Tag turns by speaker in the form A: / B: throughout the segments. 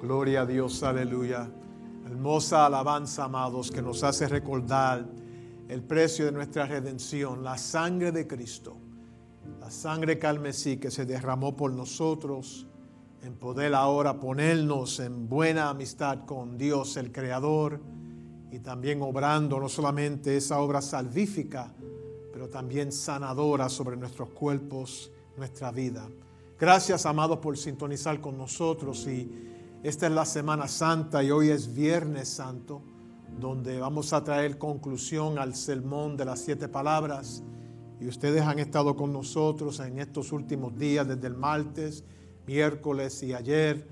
A: Gloria a Dios, aleluya. Hermosa alabanza, amados, que nos hace recordar el precio de nuestra redención, la sangre de Cristo, la sangre carmesí que se derramó por nosotros, en poder ahora ponernos en buena amistad con Dios el Creador y también obrando no solamente esa obra salvífica, pero también sanadora sobre nuestros cuerpos, nuestra vida. Gracias, amados, por sintonizar con nosotros y esta es la Semana Santa y hoy es Viernes Santo, donde vamos a traer conclusión al sermón de las siete palabras. Y ustedes han estado con nosotros en estos últimos días, desde el martes, miércoles y ayer,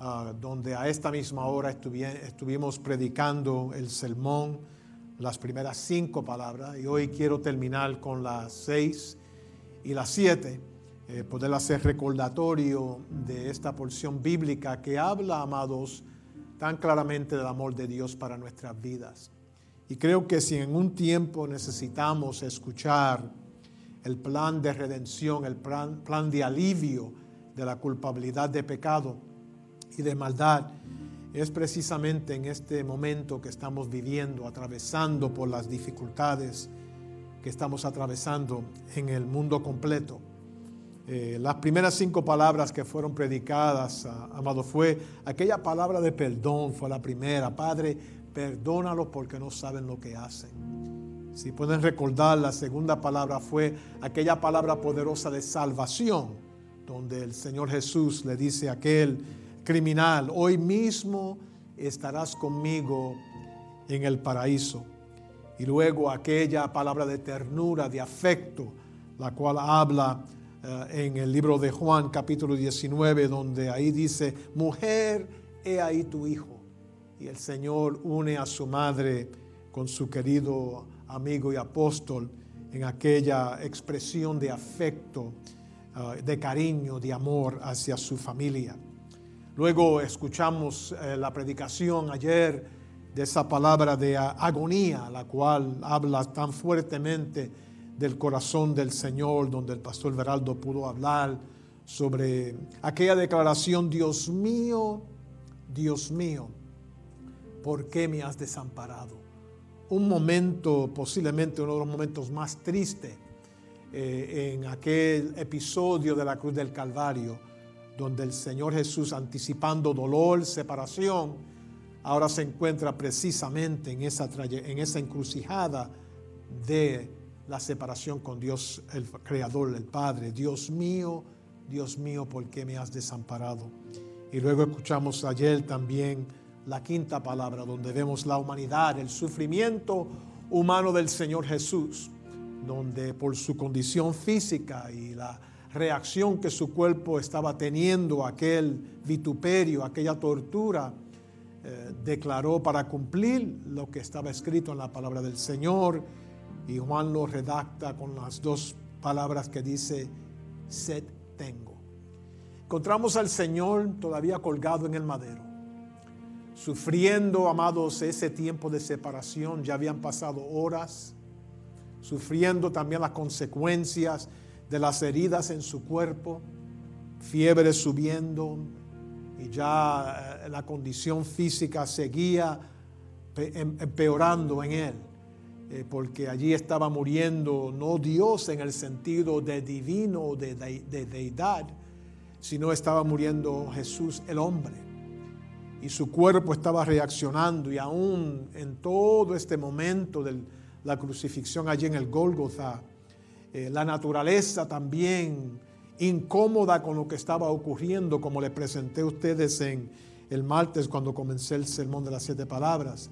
A: ah, donde a esta misma hora estuvimos predicando el sermón, las primeras cinco palabras. Y hoy quiero terminar con las seis y las siete eh, poder hacer recordatorio de esta porción bíblica que habla, amados, tan claramente del amor de Dios para nuestras vidas. Y creo que si en un tiempo necesitamos escuchar el plan de redención, el plan, plan de alivio de la culpabilidad de pecado y de maldad, es precisamente en este momento que estamos viviendo, atravesando por las dificultades que estamos atravesando en el mundo completo. Eh, las primeras cinco palabras que fueron predicadas, ah, amado, fue aquella palabra de perdón, fue la primera. Padre, perdónalos porque no saben lo que hacen. Si pueden recordar, la segunda palabra fue aquella palabra poderosa de salvación, donde el Señor Jesús le dice a aquel criminal, hoy mismo estarás conmigo en el paraíso. Y luego aquella palabra de ternura, de afecto, la cual habla eh, en el libro de Juan capítulo 19, donde ahí dice, mujer, he ahí tu hijo. Y el Señor une a su madre con su querido amigo y apóstol en aquella expresión de afecto, eh, de cariño, de amor hacia su familia. Luego escuchamos eh, la predicación ayer de esa palabra de agonía, la cual habla tan fuertemente del corazón del Señor, donde el pastor Veraldo pudo hablar sobre aquella declaración, Dios mío, Dios mío, ¿por qué me has desamparado? Un momento, posiblemente uno de los momentos más tristes eh, en aquel episodio de la cruz del Calvario, donde el Señor Jesús, anticipando dolor, separación, ahora se encuentra precisamente en esa, en esa encrucijada de la separación con Dios, el Creador, el Padre. Dios mío, Dios mío, ¿por qué me has desamparado? Y luego escuchamos ayer también la quinta palabra, donde vemos la humanidad, el sufrimiento humano del Señor Jesús, donde por su condición física y la reacción que su cuerpo estaba teniendo, aquel vituperio, aquella tortura, eh, declaró para cumplir lo que estaba escrito en la palabra del Señor y Juan lo redacta con las dos palabras que dice, sed tengo. Encontramos al Señor todavía colgado en el madero, sufriendo, amados, ese tiempo de separación. Ya habían pasado horas, sufriendo también las consecuencias de las heridas en su cuerpo, fiebre subiendo y ya eh, la condición física seguía em, empeorando en él. Eh, porque allí estaba muriendo no Dios en el sentido de divino o de, deidad, sino estaba muriendo Jesús el hombre. Y su cuerpo estaba reaccionando y aún en todo este momento de la crucifixión allí en el Gólgotha, eh, la naturaleza también incómoda con lo que estaba ocurriendo, como le presenté a ustedes en el martes cuando comencé el sermón de las siete palabras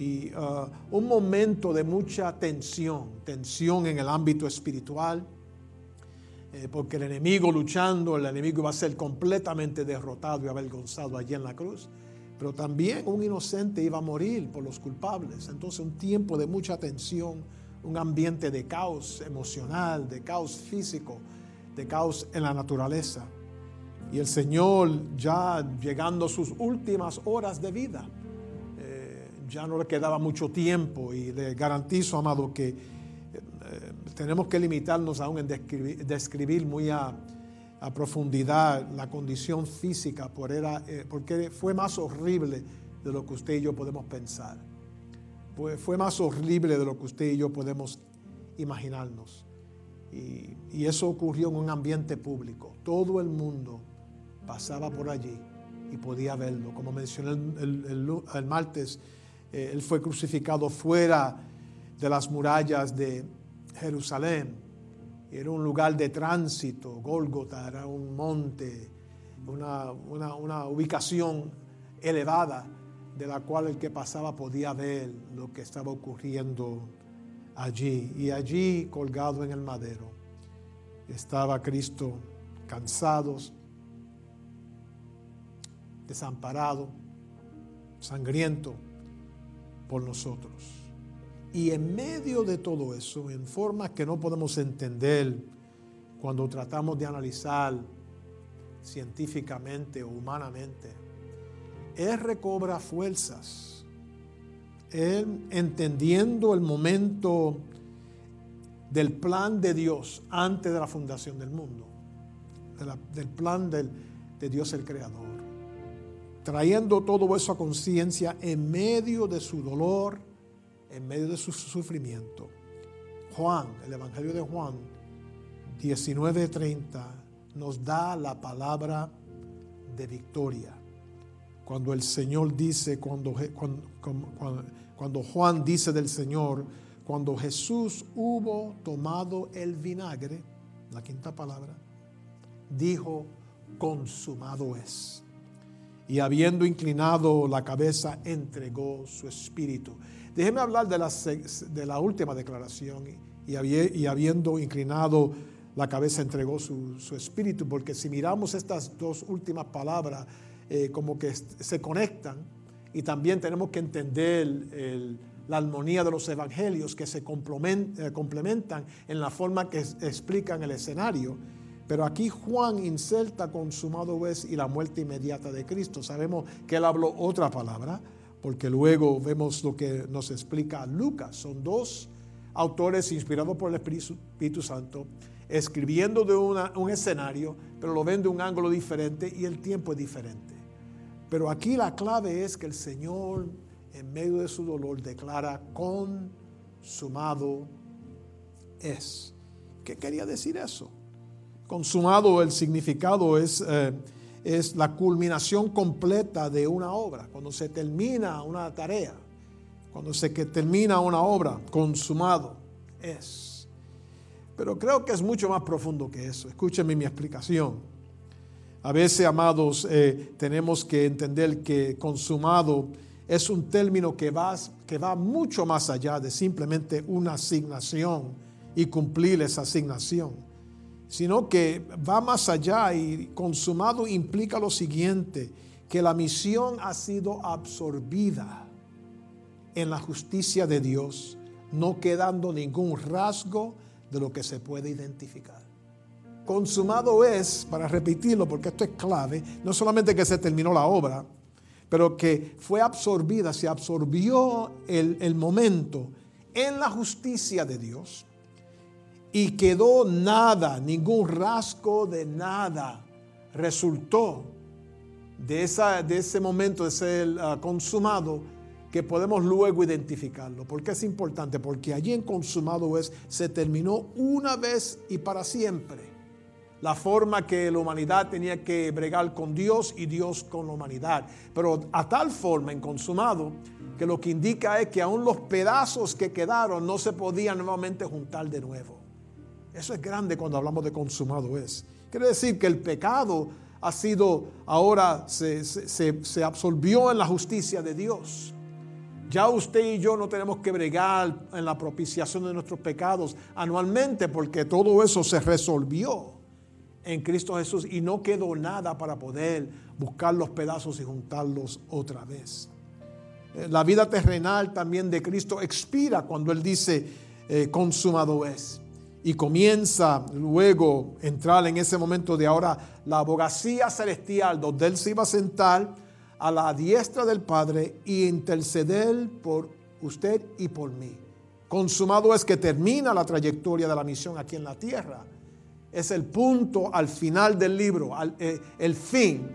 A: y uh, un momento de mucha tensión, tensión en el ámbito espiritual, eh, porque el enemigo luchando, el enemigo iba a ser completamente derrotado y avergonzado allí en la cruz, pero también un inocente iba a morir por los culpables. Entonces un tiempo de mucha tensión, un ambiente de caos emocional, de caos físico, de caos en la naturaleza. Y el Señor ya llegando a sus últimas horas de vida, ya no le quedaba mucho tiempo y le garantizo, amado, que eh, tenemos que limitarnos aún en describir, muy a, profundidad la condición física, eh, porque fue más horrible de lo que usted y yo podemos pensar. Fue, más horrible de lo que usted y yo podemos imaginarnos. Y, eso ocurrió en un ambiente público. Todo el mundo pasaba por allí y podía verlo. Como mencioné el, martes, eh, él fue crucificado fuera de las murallas de Jerusalén. Era un lugar de tránsito, Gólgota era un monte, una, una ubicación elevada de la cual el que pasaba podía ver lo que estaba ocurriendo allí. Y allí, colgado en el madero, estaba Cristo cansado, desamparado, sangriento por nosotros. Y en medio de todo eso, en formas que no podemos entender cuando tratamos de analizar científicamente o humanamente, Él recobra fuerzas. Él entendiendo el momento del plan de Dios antes de la fundación del mundo, del plan de Dios el Creador, trayendo todo eso a conciencia en medio de su dolor, en medio de su sufrimiento. Juan, el Evangelio de Juan 19:30, nos da la palabra de victoria cuando el Señor dice, cuando, cuando, Juan dice del Señor, cuando Jesús hubo tomado el vinagre, la quinta palabra, dijo, consumado es. Y habiendo inclinado la cabeza, entregó su espíritu. Déjeme hablar de la, de la última declaración y, y, habiendo inclinado la cabeza, entregó su, su espíritu, porque si miramos estas dos últimas palabras, eh, como que se conectan y también tenemos que entender la armonía de los evangelios que se eh, complementan en la forma que explican el escenario. Pero aquí Juan inserta consumado es y la muerte inmediata de Cristo. Sabemos que él habló otra palabra, porque luego vemos lo que nos explica Lucas. Son dos autores inspirados por el Espíritu Santo, escribiendo de un escenario, pero lo ven de un ángulo diferente y el tiempo es diferente. Pero aquí la clave es que el Señor, en medio de su dolor, declara consumado es. ¿Qué quería decir eso? Consumado, el significado es, eh, es la culminación completa de una obra. Cuando se termina una tarea, cuando se termina una obra, consumado es. Pero creo que es mucho más profundo que eso. Escúcheme mi explicación. A veces, amados, eh, tenemos que entender que consumado es un término que va, que va mucho más allá de simplemente una asignación y cumplir esa asignación, sino que va más allá y consumado implica lo siguiente, que la misión ha sido absorbida en la justicia de Dios, no quedando ningún rasgo de lo que se puede identificar. Consumado es, para repetirlo porque esto es clave, no solamente que se terminó la obra, pero que fue absorbida, se absorbió el, el momento en la justicia de Dios y quedó nada, ningún rasgo de nada resultó de, esa, de ese momento de ser uh, consumado que podemos luego identificarlo. ¿Por qué es importante? Porque allí en consumado es, se terminó una vez y para siempre la forma que la humanidad tenía que bregar con Dios y Dios con la humanidad. Pero a tal forma en consumado que lo que indica es que aún los pedazos que quedaron no se podían nuevamente juntar de nuevo. Eso es grande cuando hablamos de consumado es. Quiere decir que el pecado ha sido, ahora se, se, absorbió en la justicia de Dios. Ya usted y yo no tenemos que bregar en la propiciación de nuestros pecados anualmente porque todo eso se resolvió en Cristo Jesús y no quedó nada para poder buscar los pedazos y juntarlos otra vez. Eh, la vida terrenal también de Cristo expira cuando Él dice eh, consumado es. Y comienza luego entrar en ese momento de ahora la abogacía celestial, donde Él se iba a sentar a la diestra del Padre y interceder por usted y por mí. Consumado es que termina la trayectoria de la misión aquí en la tierra es el punto al final del libro, eh, el fin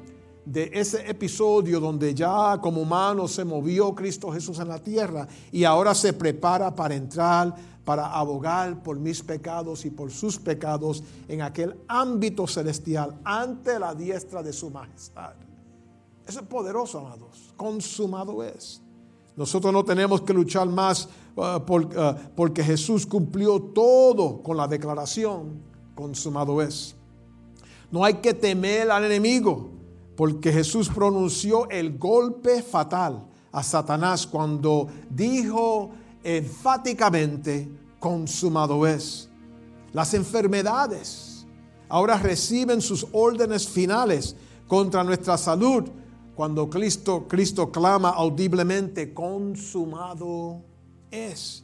A: de ese episodio donde ya como humano se movió Cristo Jesús en la tierra y ahora se prepara para entrar, para abogar por mis pecados y por sus pecados en aquel ámbito celestial ante la diestra de su majestad. Eso es poderoso, amados. Consumado es. Nosotros no tenemos que luchar más uh, uh, porque Jesús cumplió todo con la declaración, consumado es. No hay que temer al enemigo porque Jesús pronunció el golpe fatal a Satanás cuando dijo enfáticamente, consumado es. Las enfermedades ahora reciben sus órdenes finales contra nuestra salud cuando Cristo, Cristo clama audiblemente, consumado es.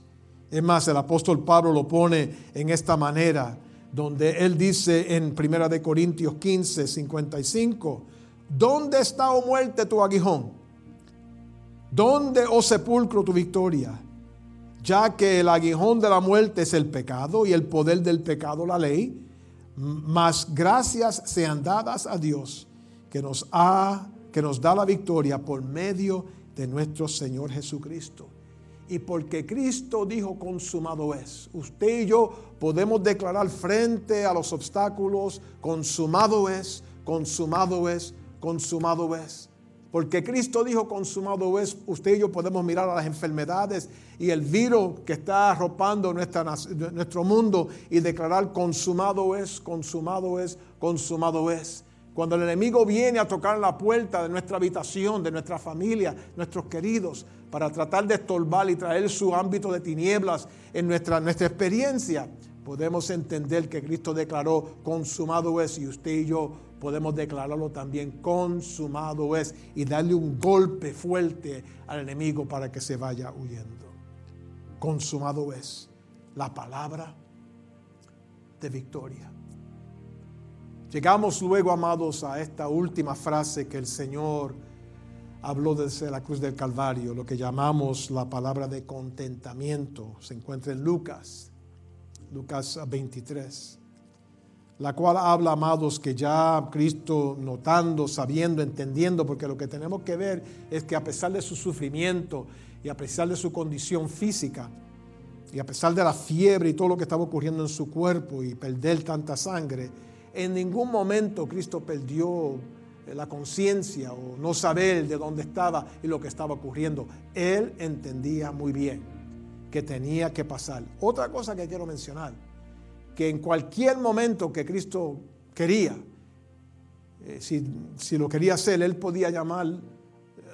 A: Es más, el apóstol Pablo lo pone en esta manera, donde él dice en 1 de Corintios 15, 55, ¿dónde está, oh muerte, tu aguijón? ¿Dónde, oh sepulcro, tu victoria? Ya que el aguijón de la muerte es el pecado y el poder del pecado la ley, mas gracias sean dadas a Dios que nos ha que nos da la victoria por medio de nuestro Señor Jesucristo. Y porque Cristo dijo consumado es, usted y yo podemos declarar frente a los obstáculos, consumado es, consumado es, consumado es. Porque Cristo dijo consumado es, usted y yo podemos mirar a las enfermedades y el virus que está arropando nuestra, nuestro mundo y declarar consumado es, consumado es, consumado es. Cuando el enemigo viene a tocar la puerta de nuestra habitación, de nuestra familia, nuestros queridos, para tratar de estorbar y traer su ámbito de tinieblas en nuestra, nuestra experiencia, podemos entender que Cristo declaró consumado es y usted y yo podemos declararlo también consumado es y darle un golpe fuerte al enemigo para que se vaya huyendo. Consumado es la palabra de victoria. Llegamos luego, amados, a esta última frase que el Señor habló desde la cruz del Calvario, lo que llamamos la palabra de contentamiento. Se encuentra en Lucas, Lucas 23, la cual habla, amados, que ya Cristo notando, sabiendo, entendiendo, porque lo que tenemos que ver es que a pesar de su sufrimiento y a pesar de su condición física, y a pesar de la fiebre y todo lo que estaba ocurriendo en su cuerpo y perder tanta sangre, en ningún momento Cristo perdió eh, la conciencia o no saber de dónde estaba y lo que estaba ocurriendo. Él entendía muy bien que tenía que pasar. Otra cosa que quiero mencionar, que en cualquier momento que Cristo quería, eh, si, lo quería hacer, Él podía llamar eh,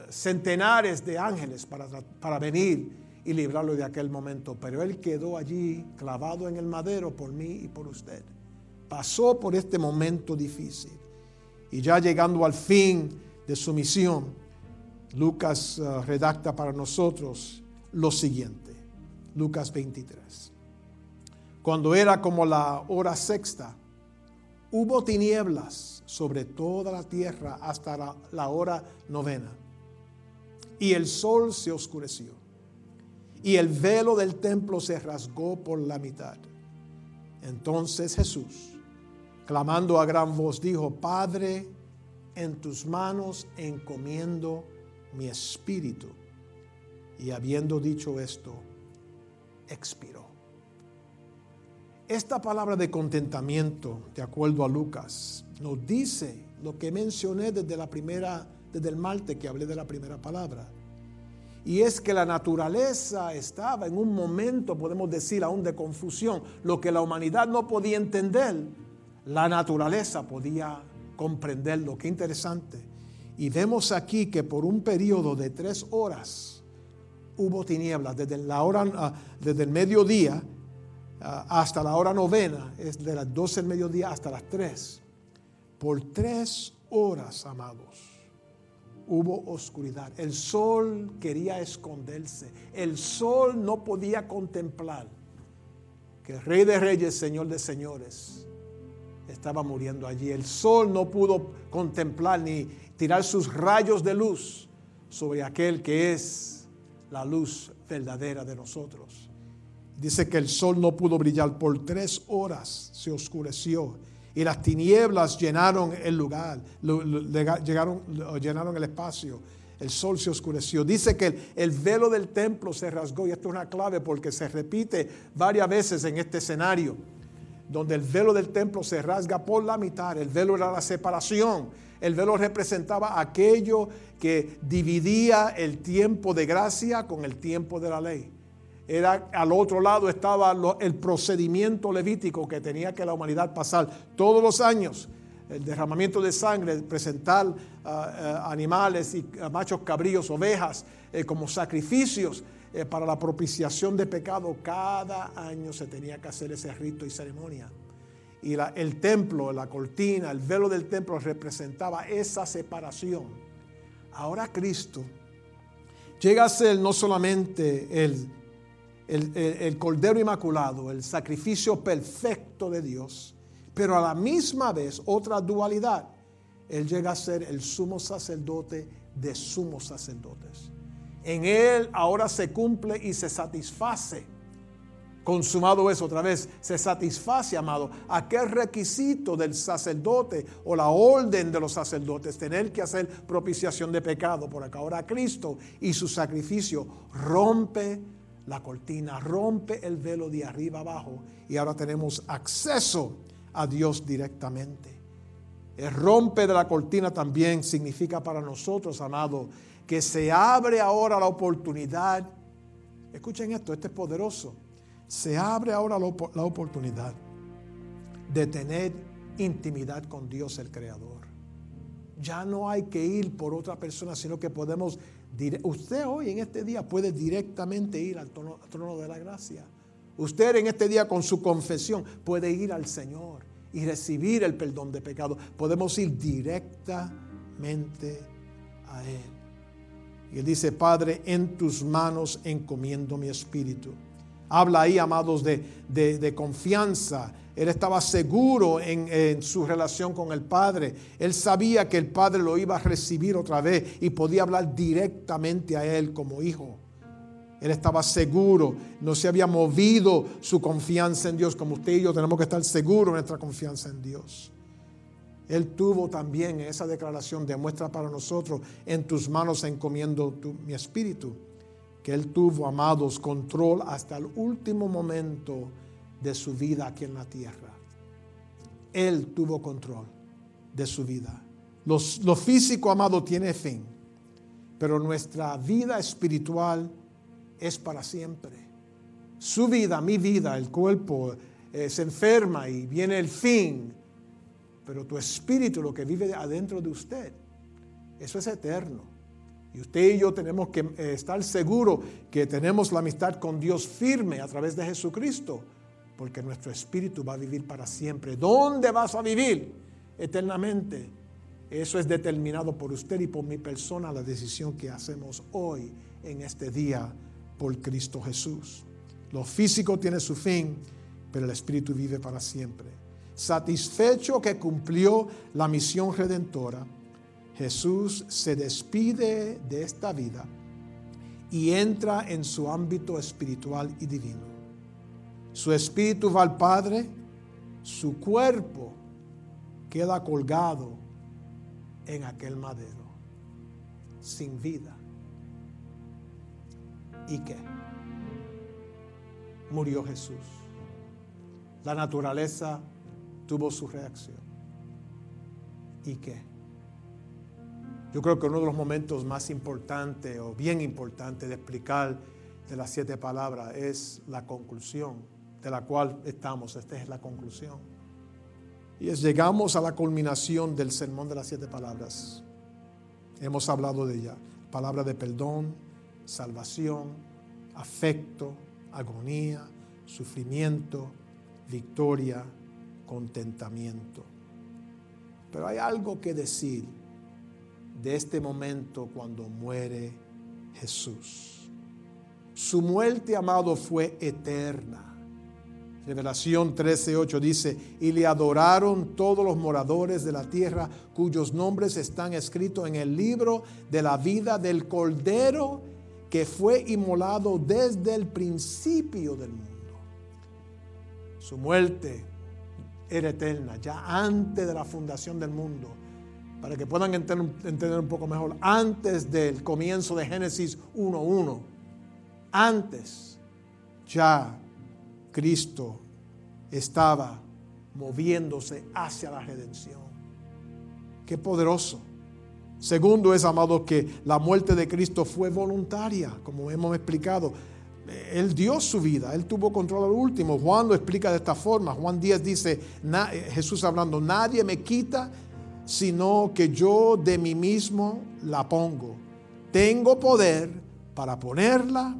A: centenares de ángeles para, para venir y librarlo de aquel momento, pero Él quedó allí clavado en el madero por mí y por usted pasó por este momento difícil. Y ya llegando al fin de su misión, Lucas uh, redacta para nosotros lo siguiente. Lucas 23. Cuando era como la hora sexta, hubo tinieblas sobre toda la tierra hasta la, hora novena. Y el sol se oscureció. Y el velo del templo se rasgó por la mitad. Entonces Jesús clamando a gran voz, dijo, Padre, en tus manos encomiendo mi espíritu. Y habiendo dicho esto, expiró. Esta palabra de contentamiento, de acuerdo a Lucas, nos dice lo que mencioné desde la primera, desde el martes que hablé de la primera palabra. Y es que la naturaleza estaba en un momento, podemos decir, aún de confusión. Lo que la humanidad no podía entender, la naturaleza podía comprenderlo. Qué interesante. Y vemos aquí que por un periodo de tres horas hubo tinieblas, desde, la hora, ah, desde el mediodía hasta la hora novena, es de las 12 del mediodía hasta las 3. Por tres horas, amados, hubo oscuridad. El sol quería esconderse. El sol no podía contemplar que el Rey de Reyes, Señor de Señores, estaba muriendo allí. El sol no pudo contemplar ni tirar sus rayos de luz sobre aquel que es la luz verdadera de nosotros. Dice que el sol no pudo brillar por tres horas, se oscureció y las tinieblas llenaron el lugar, llegaron, llenaron el espacio. El sol se oscureció. Dice que el, velo del templo se rasgó y esto es una clave porque se repite varias veces en este escenario, donde el velo del templo se rasga por la mitad. El velo era la separación. El velo representaba aquello que dividía el tiempo de gracia con el tiempo de la ley era al otro lado estaba el procedimiento levítico que tenía que la humanidad pasar todos los años. El derramamiento de sangre, presentar ah, ah, animales y ah, machos cabríos, ovejas, eh, como sacrificios eh, para la propiciación de pecado. Cada año se tenía que hacer ese rito y ceremonia. Y el templo, la cortina, el velo del templo representaba esa separación. Ahora Cristo llega a ser no solamente el el, Cordero Inmaculado, el sacrificio perfecto de Dios, pero a la misma vez otra dualidad. Él llega a ser el sumo sacerdote de sumos sacerdotes. En Él ahora se cumple y se satisface. Consumado es otra vez, se satisface, amado, aquel requisito del sacerdote o la orden de los sacerdotes, tener que hacer propiciación de pecado. Por acá ahora Cristo y su sacrificio rompe la cortina, rompe el velo de arriba abajo y ahora tenemos acceso a Dios directamente. El rompe de la cortina también significa para nosotros, amado, que se abre ahora la oportunidad. Escuchen esto, este es poderoso. Se abre ahora la, la oportunidad de tener intimidad con Dios el Creador. Ya no hay que ir por otra persona, sino que podemos Usted hoy en este día puede directamente ir al trono, de la gracia. Usted en este día con su confesión puede ir al Señor y recibir el perdón de pecado. Podemos ir directamente a Él. Y Él dice, Padre, en tus manos encomiendo mi espíritu. Habla ahí, amados, de, de confianza él estaba seguro en, su relación con el Padre. Él sabía que el Padre lo iba a recibir otra vez y podía hablar directamente a Él como hijo. Él estaba seguro, no se había movido su confianza en Dios, como usted y yo tenemos que estar seguros de nuestra confianza en Dios. Él tuvo también esa declaración, demuestra para nosotros, en tus manos encomiendo mi espíritu, que Él tuvo, amados, control hasta el último momento de su vida aquí en la tierra. Él tuvo control de su vida. lo físico, amado, tiene fin, pero nuestra vida espiritual es para siempre. Su vida, mi vida, el cuerpo eh, se enferma y viene el fin, pero tu espíritu, lo que vive adentro de usted, eso es eterno. Y usted y yo tenemos que eh, estar seguros que tenemos la amistad con Dios firme a través de Jesucristo porque nuestro espíritu va a vivir para siempre. ¿Dónde vas a vivir eternamente? Eso es determinado por usted y por mi persona, la decisión que hacemos hoy en este día por Cristo Jesús. Lo físico tiene su fin, pero el espíritu vive para siempre. Satisfecho que cumplió la misión redentora, Jesús se despide de esta vida y entra en su ámbito espiritual y divino. Su espíritu va al Padre, su cuerpo queda colgado en aquel madero, sin vida. ¿Y qué? Murió Jesús. La naturaleza tuvo su reacción. ¿Y qué? Yo creo que uno de los momentos más importantes o bien importantes de explicar de las siete palabras es la conclusión de la cual estamos. Esta es la conclusión. Y es, llegamos a la culminación del sermón de las siete palabras. Hemos hablado de ella. Palabra de perdón, salvación, afecto, agonía, sufrimiento, victoria, contentamiento. Pero hay algo que decir de este momento cuando muere Jesús. Su muerte, amado, fue eterna. Revelación 13:8 dice, y le adoraron todos los moradores de la tierra cuyos nombres están escritos en el libro de la vida del Cordero que fue inmolado desde el principio del mundo. Su muerte era eterna, ya antes de la fundación del mundo. Para que puedan entender un poco mejor, antes del comienzo de Génesis 1.1, antes ya Cristo estaba moviéndose hacia la redención. Qué poderoso. Segundo es, amado, que la muerte de Cristo fue voluntaria, como hemos explicado. Él dio su vida, Él tuvo control al último. Juan lo explica de esta forma. Juan 10 dice, Jesús hablando, nadie me quita sino que yo de mí mismo la pongo. Tengo poder para ponerla,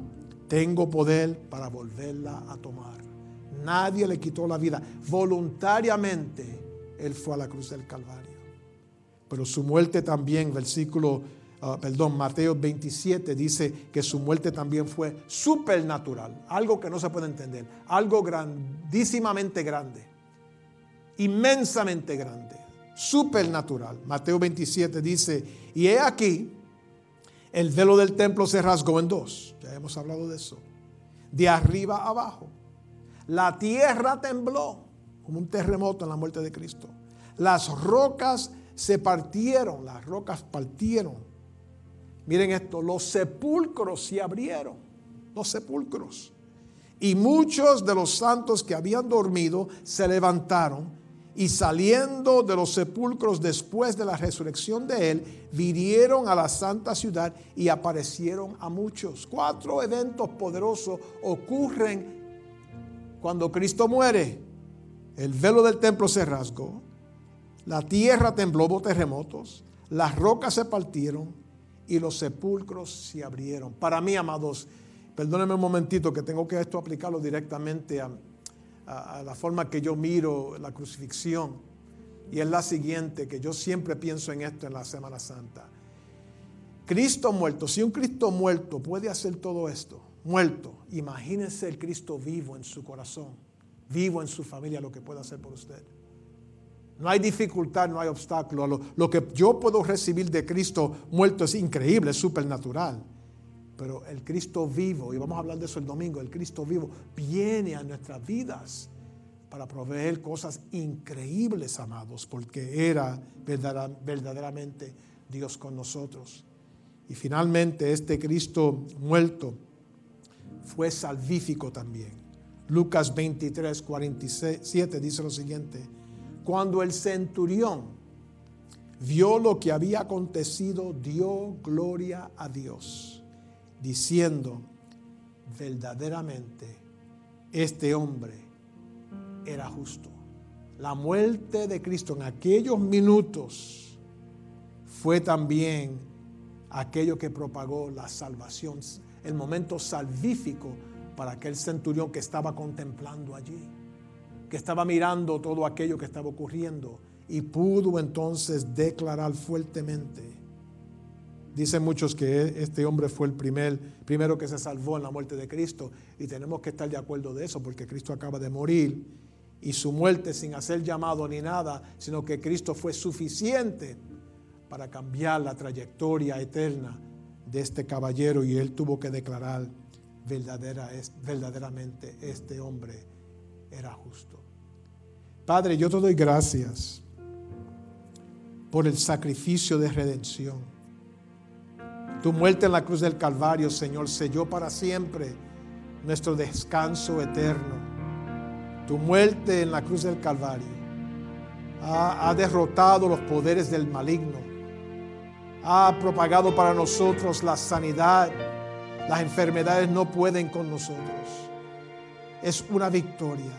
A: tengo poder para volverla a tomar. Nadie le quitó la vida. Voluntariamente Él fue a la cruz del Calvario. Pero su muerte también, versículo, ah, perdón, Mateo 27 dice que su muerte también fue supernatural. Algo que no se puede entender. Algo grandísimamente grande. Inmensamente grande. Supernatural. Mateo 27 dice, y he aquí, el velo del templo se rasgó en dos. Ya hemos hablado de eso. De arriba abajo la tierra tembló como un terremoto en la muerte de Cristo. Las rocas se partieron, las rocas partieron. Miren esto, los sepulcros se abrieron, los sepulcros. Y muchos de los santos que habían dormido se levantaron y saliendo de los sepulcros después de la resurrección de él, vinieron a la santa ciudad y aparecieron a muchos. Cuatro eventos poderosos ocurren cuando Cristo muere, el velo del templo se rasgó, la tierra tembló, hubo terremotos, las rocas se partieron y los sepulcros se abrieron. Para mí, amados, perdónenme un momentito que tengo que esto aplicarlo directamente a, a la forma que yo miro la crucifixión. Y es la siguiente, que yo siempre pienso en esto en la Semana Santa. Cristo muerto, si un Cristo muerto puede hacer todo esto, muerto, imagínense el Cristo vivo en su corazón, vivo en su familia, lo que puede hacer por usted. No hay dificultad, no hay obstáculo. Lo, que yo puedo recibir de Cristo muerto es increíble, es supernatural. Pero el Cristo vivo, y vamos a hablar de eso el domingo, el Cristo vivo viene a nuestras vidas para proveer cosas increíbles, amados, porque era verdaderamente Dios con nosotros. Y finalmente este Cristo muerto fue salvífico también. Lucas 23, 47 dice lo siguiente, cuando el centurión vio lo que había acontecido, dio gloria a Dios, diciendo, verdaderamente, este hombre era justo. La muerte de Cristo en aquellos minutos fue también aquello que propagó la salvación el momento salvífico para aquel centurión que estaba contemplando allí, que estaba mirando todo aquello que estaba ocurriendo y pudo entonces declarar fuertemente. Dicen muchos que este hombre fue el primer, primero que se salvó en la muerte de Cristo y tenemos que estar de acuerdo de eso porque Cristo acaba de morir y su muerte sin hacer llamado ni nada, sino que Cristo fue suficiente para cambiar la trayectoria eterna de este caballero y él tuvo que declarar verdadera, verdaderamente este hombre era justo. Padre, yo te doy gracias por el sacrificio de redención. Tu muerte en la cruz del Calvario, Señor, selló para siempre nuestro descanso eterno. Tu muerte en la cruz del Calvario ha, derrotado los poderes del maligno ha propagado para nosotros la sanidad. Las enfermedades no pueden con nosotros. Es una victoria.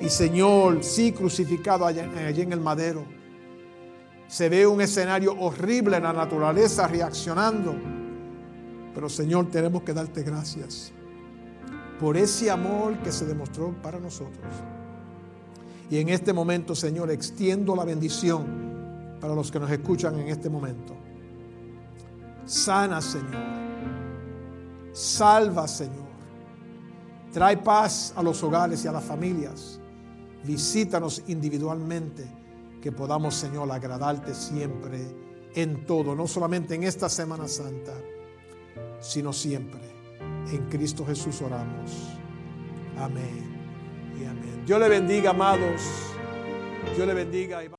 A: Y Señor, sí crucificado allí en el madero, se ve un escenario horrible en la naturaleza reaccionando. Pero Señor, tenemos que darte gracias por ese amor que se demostró para nosotros. Y en este momento, Señor, extiendo la bendición para los que nos escuchan en este momento. Sana, Señor. Salva, Señor. Trae paz a los hogares y a las familias. Visítanos individualmente, que podamos, Señor, agradarte siempre en todo, no solamente en esta Semana Santa, sino siempre. En Cristo Jesús oramos. Amén y amén. Dios le bendiga, amados. Dios le bendiga.